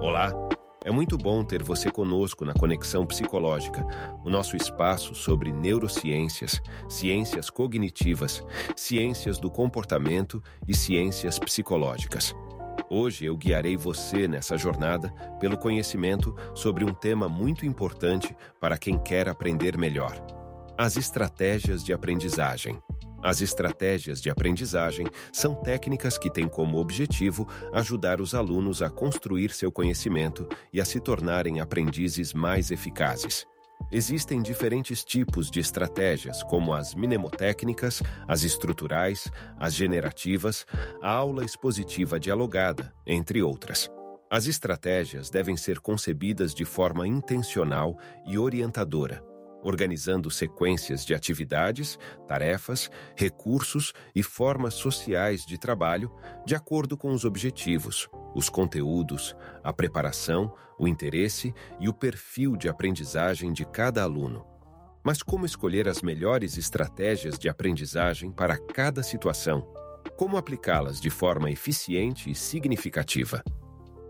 Olá! É muito bom ter você conosco na Conexão Psicológica, o nosso espaço sobre neurociências, ciências cognitivas, ciências do comportamento e ciências psicológicas. Hoje eu guiarei você nessa jornada pelo conhecimento sobre um tema muito importante para quem quer aprender melhor: as estratégias de aprendizagem. As estratégias de aprendizagem são técnicas que têm como objetivo ajudar os alunos a construir seu conhecimento e a se tornarem aprendizes mais eficazes. Existem diferentes tipos de estratégias, como as mnemotécnicas, as estruturais, as generativas, a aula expositiva dialogada, entre outras. As estratégias devem ser concebidas de forma intencional e orientadora, organizando sequências de atividades, tarefas, recursos e formas sociais de trabalho de acordo com os objetivos, os conteúdos, a preparação, o interesse e o perfil de aprendizagem de cada aluno. Mas como escolher as melhores estratégias de aprendizagem para cada situação? Como aplicá-las de forma eficiente e significativa?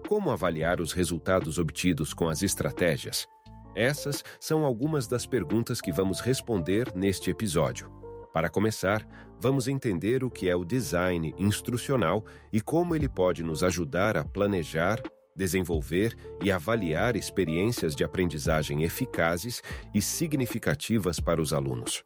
Como avaliar os resultados obtidos com as estratégias? Essas são algumas das perguntas que vamos responder neste episódio. Para começar, vamos entender o que é o design instrucional e como ele pode nos ajudar a planejar, desenvolver e avaliar experiências de aprendizagem eficazes e significativas para os alunos.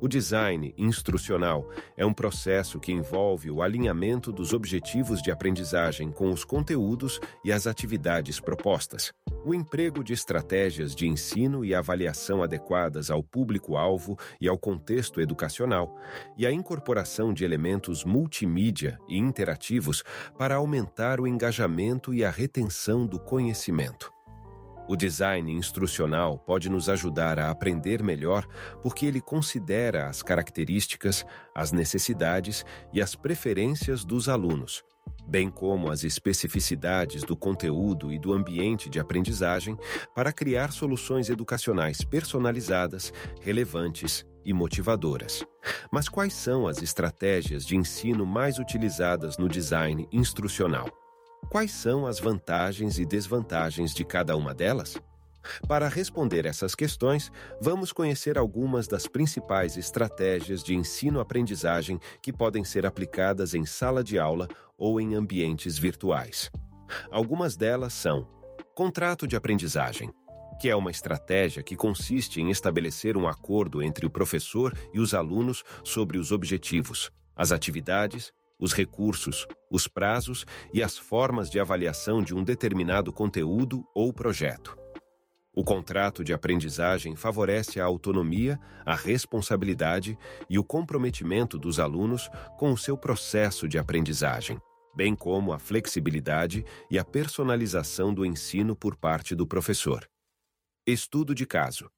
O design instrucional é um processo que envolve o alinhamento dos objetivos de aprendizagem com os conteúdos e as atividades propostas, o emprego de estratégias de ensino e avaliação adequadas ao público-alvo e ao contexto educacional, e a incorporação de elementos multimídia e interativos para aumentar o engajamento e a retenção do conhecimento. O design instrucional pode nos ajudar a aprender melhor porque ele considera as características, as necessidades e as preferências dos alunos, bem como as especificidades do conteúdo e do ambiente de aprendizagem para criar soluções educacionais personalizadas, relevantes e motivadoras. Mas quais são as estratégias de ensino mais utilizadas no design instrucional? Quais são as vantagens e desvantagens de cada uma delas? Para responder essas questões, vamos conhecer algumas das principais estratégias de ensino-aprendizagem que podem ser aplicadas em sala de aula ou em ambientes virtuais. Algumas delas são: contrato de aprendizagem, que é uma estratégia que consiste em estabelecer um acordo entre o professor e os alunos sobre os objetivos, as atividades os recursos, os prazos e as formas de avaliação de um determinado conteúdo ou projeto. O contrato de aprendizagem favorece a autonomia, a responsabilidade e o comprometimento dos alunos com o seu processo de aprendizagem, bem como a flexibilidade e a personalização do ensino por parte do professor. Estudo de caso.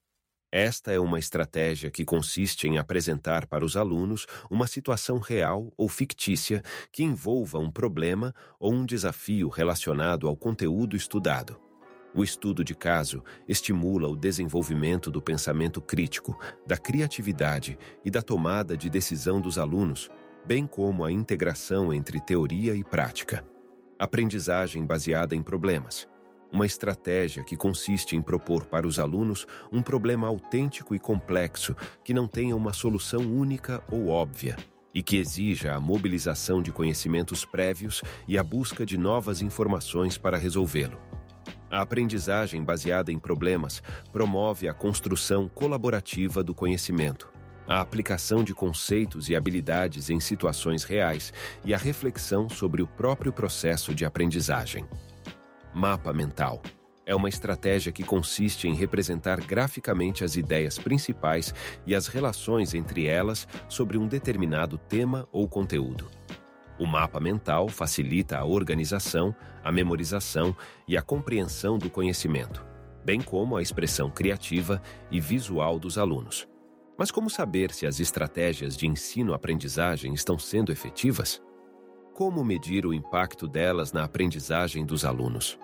Esta é uma estratégia que consiste em apresentar para os alunos uma situação real ou fictícia que envolva um problema ou um desafio relacionado ao conteúdo estudado. O estudo de caso estimula o desenvolvimento do pensamento crítico, da criatividade e da tomada de decisão dos alunos, bem como a integração entre teoria e prática. Aprendizagem baseada em problemas uma estratégia que consiste em propor para os alunos um problema autêntico e complexo que não tenha uma solução única ou óbvia e que exija a mobilização de conhecimentos prévios e a busca de novas informações para resolvê-lo. A aprendizagem baseada em problemas promove a construção colaborativa do conhecimento, a aplicação de conceitos e habilidades em situações reais e a reflexão sobre o próprio processo de aprendizagem. Mapa mental. É uma estratégia que consiste em representar graficamente as ideias principais e as relações entre elas sobre um determinado tema ou conteúdo. O mapa mental facilita a organização, a memorização e a compreensão do conhecimento, bem como a expressão criativa e visual dos alunos. Mas como saber se as estratégias de ensino-aprendizagem estão sendo efetivas? Como medir o impacto delas na aprendizagem dos alunos?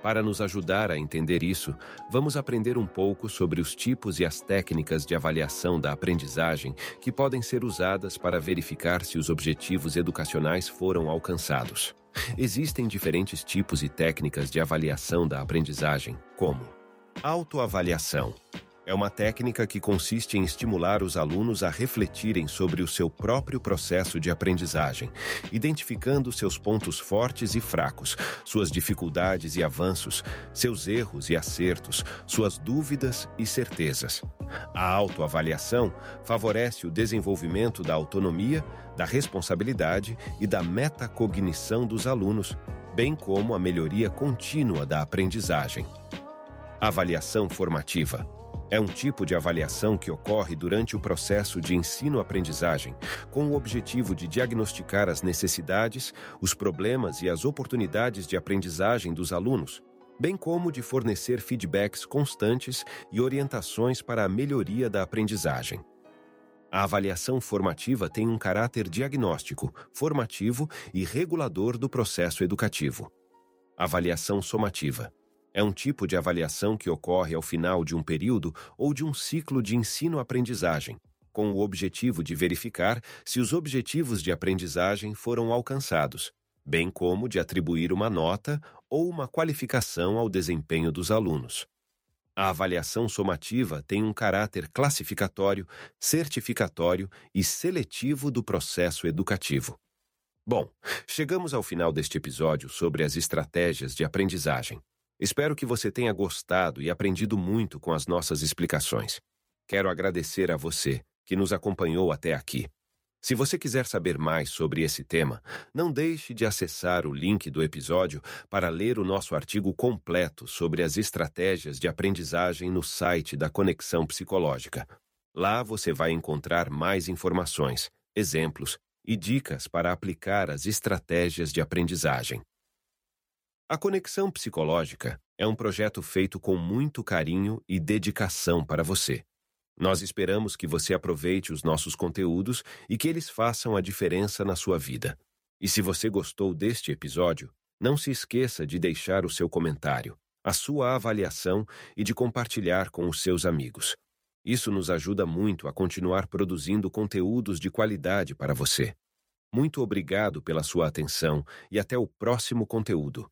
Para nos ajudar a entender isso, vamos aprender um pouco sobre os tipos e as técnicas de avaliação da aprendizagem que podem ser usadas para verificar se os objetivos educacionais foram alcançados. Existem diferentes tipos e técnicas de avaliação da aprendizagem, como autoavaliação, é uma técnica que consiste em estimular os alunos a refletirem sobre o seu próprio processo de aprendizagem, identificando seus pontos fortes e fracos, suas dificuldades e avanços, seus erros e acertos, suas dúvidas e certezas. A autoavaliação favorece o desenvolvimento da autonomia, da responsabilidade e da metacognição dos alunos, bem como a melhoria contínua da aprendizagem. Avaliação formativa é um tipo de avaliação que ocorre durante o processo de ensino-aprendizagem, com o objetivo de diagnosticar as necessidades, os problemas e as oportunidades de aprendizagem dos alunos, bem como de fornecer feedbacks constantes e orientações para a melhoria da aprendizagem. A avaliação formativa tem um caráter diagnóstico, formativo e regulador do processo educativo. Avaliação somativa é um tipo de avaliação que ocorre ao final de um período ou de um ciclo de ensino-aprendizagem, com o objetivo de verificar se os objetivos de aprendizagem foram alcançados, bem como de atribuir uma nota ou uma qualificação ao desempenho dos alunos. A avaliação somativa tem um caráter classificatório, certificatório e seletivo do processo educativo. Bom, chegamos ao final deste episódio sobre as estratégias de aprendizagem. Espero que você tenha gostado e aprendido muito com as nossas explicações. Quero agradecer a você que nos acompanhou até aqui. Se você quiser saber mais sobre esse tema, não deixe de acessar o link do episódio para ler o nosso artigo completo sobre as estratégias de aprendizagem no site da Conexão Psicológica. Lá você vai encontrar mais informações, exemplos e dicas para aplicar as estratégias de aprendizagem. A Conexão Psicológica é um projeto feito com muito carinho e dedicação para você. Nós esperamos que você aproveite os nossos conteúdos e que eles façam a diferença na sua vida. E se você gostou deste episódio, não se esqueça de deixar o seu comentário, a sua avaliação e de compartilhar com os seus amigos. Isso nos ajuda muito a continuar produzindo conteúdos de qualidade para você. Muito obrigado pela sua atenção e até o próximo conteúdo.